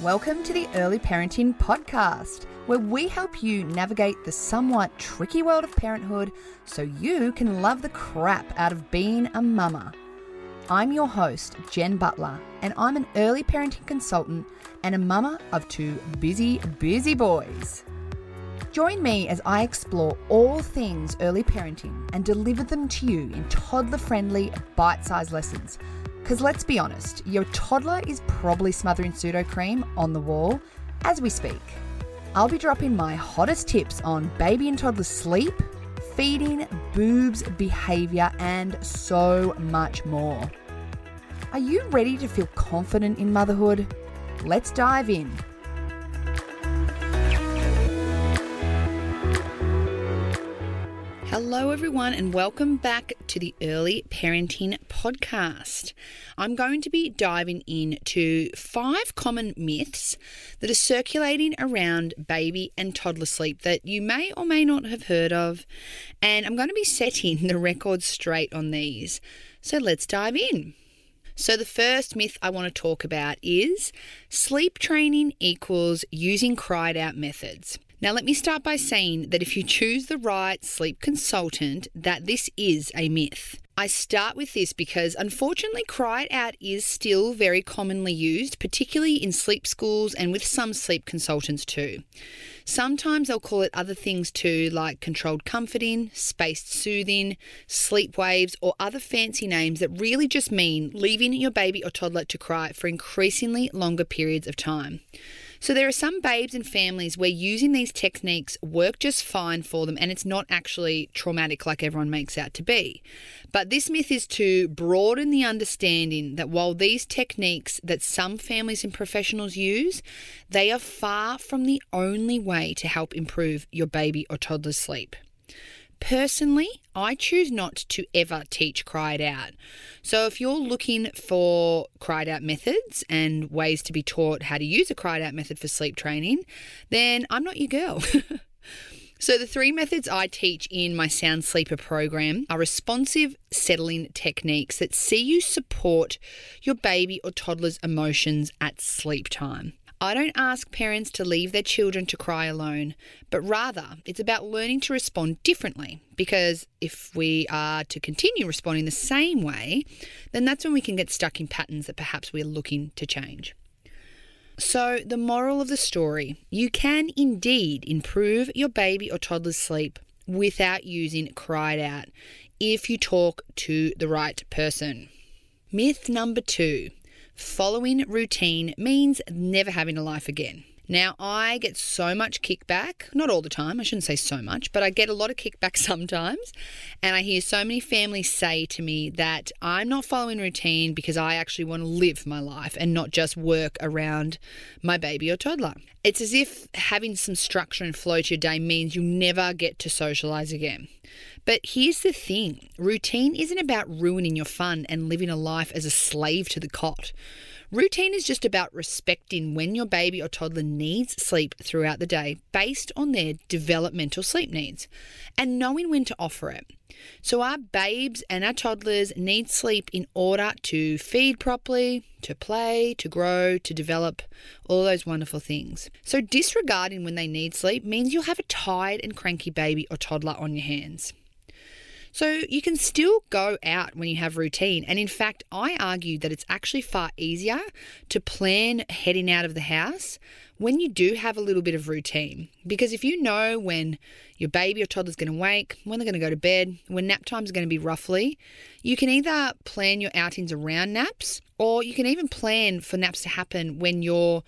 Welcome to the Early Parenting Podcast, where we help you navigate the somewhat tricky world of parenthood so you can love the crap out of being a mama. I'm your host, Jen Butler, and I'm an early parenting consultant and a mama of two busy, busy boys. Join me as I explore all things early parenting and deliver them to you in toddler friendly, bite sized lessons because let's be honest, your toddler is probably smothering Sudocrem on the wall as we speak. I'll be dropping my hottest tips on baby and toddler sleep, feeding, boobs, behaviour, and so much more. Are you ready to feel confident in motherhood? Let's dive in. Hello, everyone, and welcome back to the Early Parenting Podcast. I'm going to be diving into five common myths that are circulating around baby and toddler sleep that you may or may not have heard of, and I'm going to be setting the record straight on these. So let's dive in. So, the first myth I want to talk about is sleep training equals using cry it out methods. Now, let me start by saying that if you choose the right sleep consultant, that this is a myth. I start with this because unfortunately, cry it out is still very commonly used, particularly in sleep schools and with some sleep consultants too. Sometimes they'll call it other things too, like controlled comforting, spaced soothing, sleep waves, or other fancy names that really just mean leaving your baby or toddler to cry for increasingly longer periods of time. So there are some babes and families where using these techniques work just fine for them and it's not actually traumatic like everyone makes out to be. But this myth is to broaden the understanding that while these techniques that some families and professionals use, they are far from the only way to help improve your baby or toddler's sleep. Personally, I choose not to ever teach cry it out. So if you're looking for cry it out methods and ways to be taught how to use a cry it out method for sleep training, then I'm not your girl. So, the three methods I teach in my Sound Sleeper program are responsive settling techniques that see you support your baby or toddler's emotions at sleep time. I don't ask parents to leave their children to cry alone, but rather it's about learning to respond differently. Because if we are to continue responding the same way, then that's when we can get stuck in patterns that perhaps we're looking to change. So, the moral of the story you can indeed improve your baby or toddler's sleep without using cry it out if you talk to the right person. Myth number two Following routine means never having a life again. Now, I get so much kickback, not all the time, I shouldn't say so much, but I get a lot of kickback sometimes. And I hear so many families say to me that I'm not following routine because I actually want to live my life and not just work around my baby or toddler. It's as if having some structure and flow to your day means you never get to socialize again. But here's the thing routine isn't about ruining your fun and living a life as a slave to the cot. Routine is just about respecting when your baby or toddler needs sleep throughout the day based on their developmental sleep needs and knowing when to offer it. So, our babes and our toddlers need sleep in order to feed properly, to play, to grow, to develop, all those wonderful things. So, disregarding when they need sleep means you'll have a tired and cranky baby or toddler on your hands. So you can still go out when you have routine. And in fact, I argue that it's actually far easier to plan heading out of the house when you do have a little bit of routine. Because if you know when your baby or toddler's going to wake, when they're going to go to bed, when nap time is going to be roughly, you can either plan your outings around naps or you can even plan for naps to happen when you're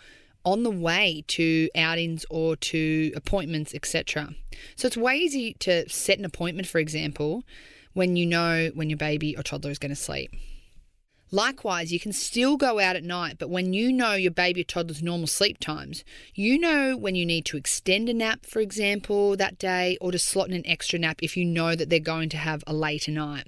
on the way to outings or to appointments, etc. So it's way easy to set an appointment, for example, when you know when your baby or toddler is going to sleep. Likewise, you can still go out at night, but when you know your baby or toddler's normal sleep times, you know when you need to extend a nap, for example, that day, or to slot in an extra nap if you know that they're going to have a later night.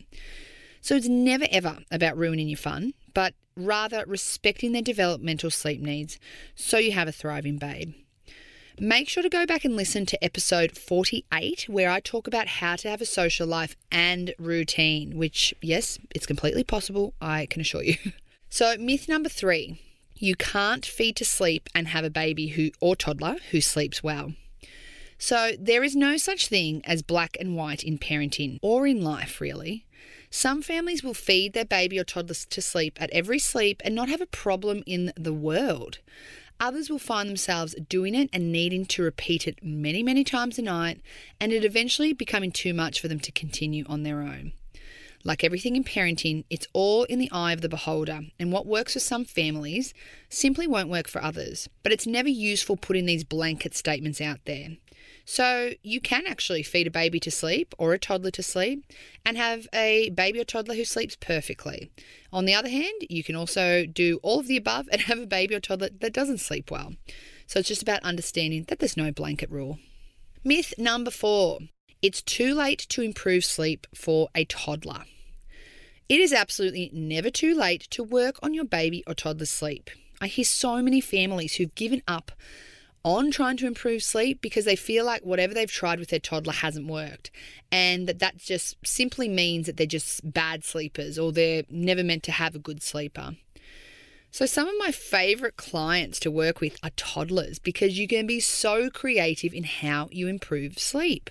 So it's never ever about ruining your fun, but rather respecting their developmental sleep needs so you have a thriving babe. Make sure to go back and listen to episode 48, where I talk about how to have a social life and routine, which, yes, it's completely possible, I can assure you. So, myth number three you can't feed to sleep and have a baby who or toddler who sleeps well. So there is no such thing as black and white in parenting or in life really. Some families will feed their baby or toddler to sleep at every sleep and not have a problem in the world. Others will find themselves doing it and needing to repeat it many, many times a night, and it eventually becoming too much for them to continue on their own. Like everything in parenting, it's all in the eye of the beholder, and what works for some families simply won't work for others. But it's never useful putting these blanket statements out there. So, you can actually feed a baby to sleep or a toddler to sleep and have a baby or toddler who sleeps perfectly. On the other hand, you can also do all of the above and have a baby or toddler that doesn't sleep well. So, it's just about understanding that there's no blanket rule. Myth number four it's too late to improve sleep for a toddler. It is absolutely never too late to work on your baby or toddler's sleep. I hear so many families who've given up on trying to improve sleep because they feel like whatever they've tried with their toddler hasn't worked and that that just simply means that they're just bad sleepers or they're never meant to have a good sleeper. So, some of my favorite clients to work with are toddlers because you can be so creative in how you improve sleep.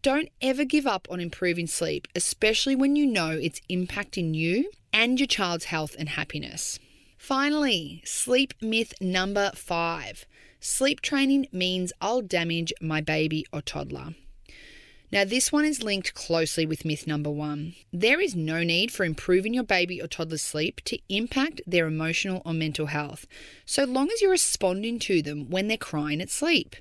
Don't ever give up on improving sleep, especially when you know it's impacting you and your child's health and happiness. Finally, sleep myth number five sleep training means I'll damage my baby or toddler. Now, this one is linked closely with myth number one. There is no need for improving your baby or toddler's sleep to impact their emotional or mental health, so long as you're responding to them when they're crying at sleep.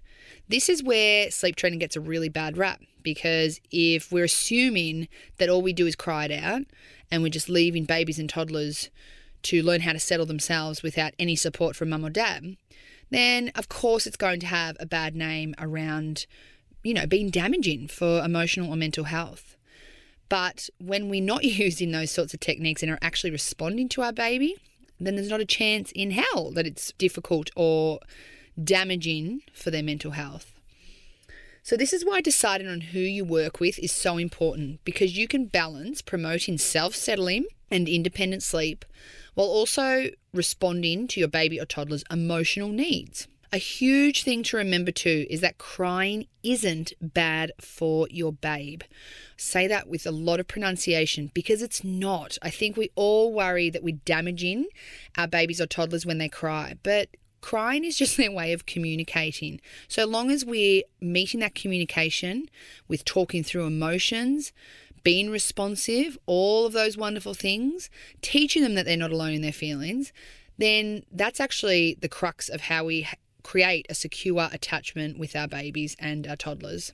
This is where sleep training gets a really bad rap because if we're assuming that all we do is cry it out and we're just leaving babies and toddlers to learn how to settle themselves without any support from mum or dad, then of course it's going to have a bad name around, you know, being damaging for emotional or mental health. But when we're not using those sorts of techniques and are actually responding to our baby, then there's not a chance in hell that it's difficult or damaging for their mental health. So, this is why deciding on who you work with is so important because you can balance promoting self settling and independent sleep while also responding to your baby or toddler's emotional needs. A huge thing to remember too is that crying isn't bad for your babe. Say that with a lot of pronunciation because it's not. I think we all worry that we're damaging our babies or toddlers when they cry, but Crying is just their way of communicating. So long as we're meeting that communication with talking through emotions, being responsive, all of those wonderful things, teaching them that they're not alone in their feelings, then that's actually the crux of how we create a secure attachment with our babies and our toddlers.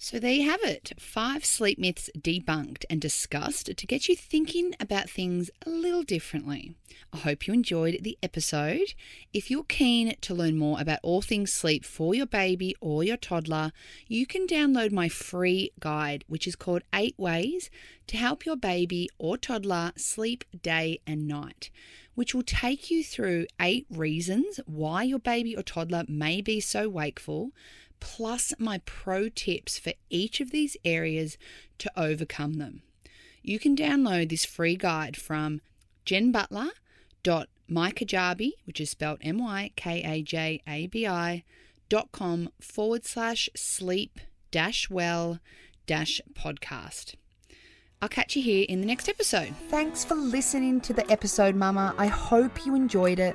So there you have it five sleep myths debunked and discussed to get you thinking about things a little differently. I hope you enjoyed the episode. If you're keen to learn more about all things sleep for your baby or your toddler, you can download my free guide, which is called Eight Ways to Help Your Baby or Toddler Sleep Day and Night which will take you through eight reasons why your baby or toddler may be so wakeful, plus my pro tips for each of these areas to overcome them. You can download this free guide from jenbutler.mykajabi, which is spelled M Y K A J A B I, dot com forward slash sleep dash well dash podcast. I'll catch you here in the next episode. Thanks for listening to the episode, Mama. I hope you enjoyed it.